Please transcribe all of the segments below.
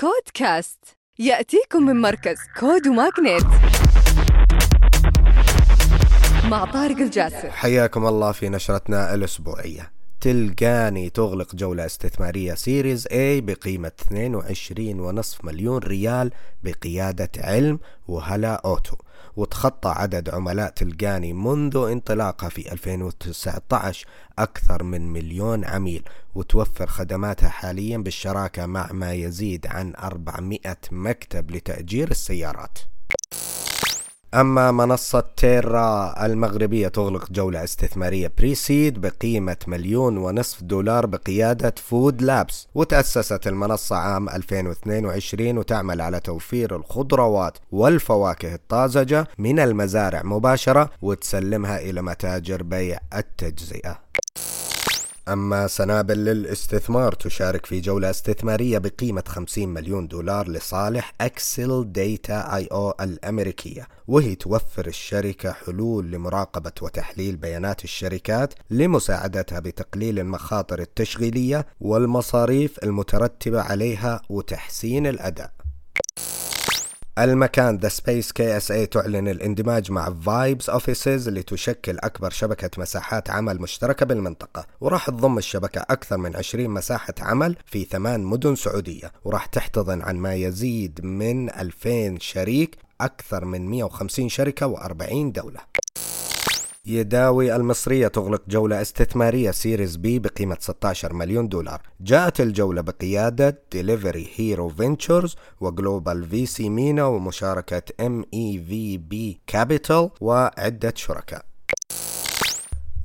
CODE Cast يأتيكم من مركز CODE و MAGNiTT مع طارق الجاسر حياكم الله في نشرتنا الأسبوعية. تلقاني تغلق جولة استثمارية Series A بقيمة 22.5 مليون ريال بقيادة علم وهلا أوتو. وتخطى عدد عملاء تلقاني منذ انطلاقها في 2019 أكثر من مليون عميل وتوفر خدماتها حاليا بالشراكة مع ما يزيد عن 400 مكتب لتأجير السيارات. أما منصة تيرا المغربية تغلق جولة استثمارية بريسيد بقيمة مليون ونصف دولار بقيادة فود لابس وتأسست المنصة عام 2022 وتعمل على توفير الخضروات والفواكه الطازجة من المزارع مباشرة وتسلمها إلى متاجر بيع التجزئة. أما سنابل للاستثمار تشارك في جولة استثمارية بقيمة 50 مليون دولار لصالح Acceldata.io الأمريكية. وهي توفر الشركة حلول لمراقبة وتحليل بيانات الشركات لمساعدتها بتقليل المخاطر التشغيلية والمصاريف المترتبة عليها وتحسين الأداء. المكان The Space KSA تعلن الاندماج مع Vibes Offices اللي تشكل أكبر شبكة مساحات عمل مشتركة بالمنطقة. وراح تضم الشبكة أكثر من 20 مساحة عمل في ثمان مدن سعودية. وراح تحتضن عن ما يزيد من 2000 شريك أكثر من 150 شركة و40 دولة. يداوي المصرية تغلق جولة استثمارية Series B بقيمة 16 مليون دولار. جاءت الجولة بقيادة Delivery Hero Ventures و Global VC MENA ومشاركة MEVP Capital وعدة شركاء.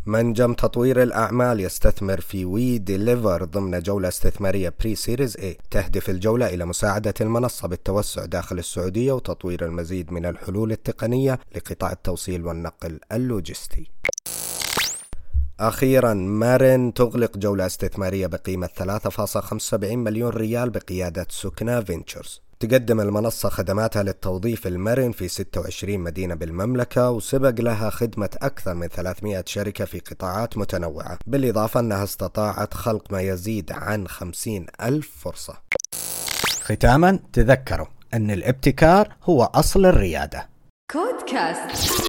منجم تطوير الأعمال يستثمر في We Deliver ضمن جولة استثمارية Pre-Series A تهدف الجولة إلى مساعدة المنصة بالتوسع داخل السعودية وتطوير المزيد من الحلول التقنية لقطاع التوصيل والنقل اللوجستي. أخيرا مارن تغلق جولة استثمارية بقيمة 3.75 مليون ريال بقيادة سكنا فينتشرز. تقدم المنصة خدماتها للتوظيف المرن في 26 مدينة بالمملكة وسبق لها خدمة أكثر من 300 شركة في قطاعات متنوعة. بالإضافة أنها استطاعت خلق ما يزيد عن 50 ألف فرصة. ختاما تذكروا أن الابتكار هو أصل الريادة. كود كاست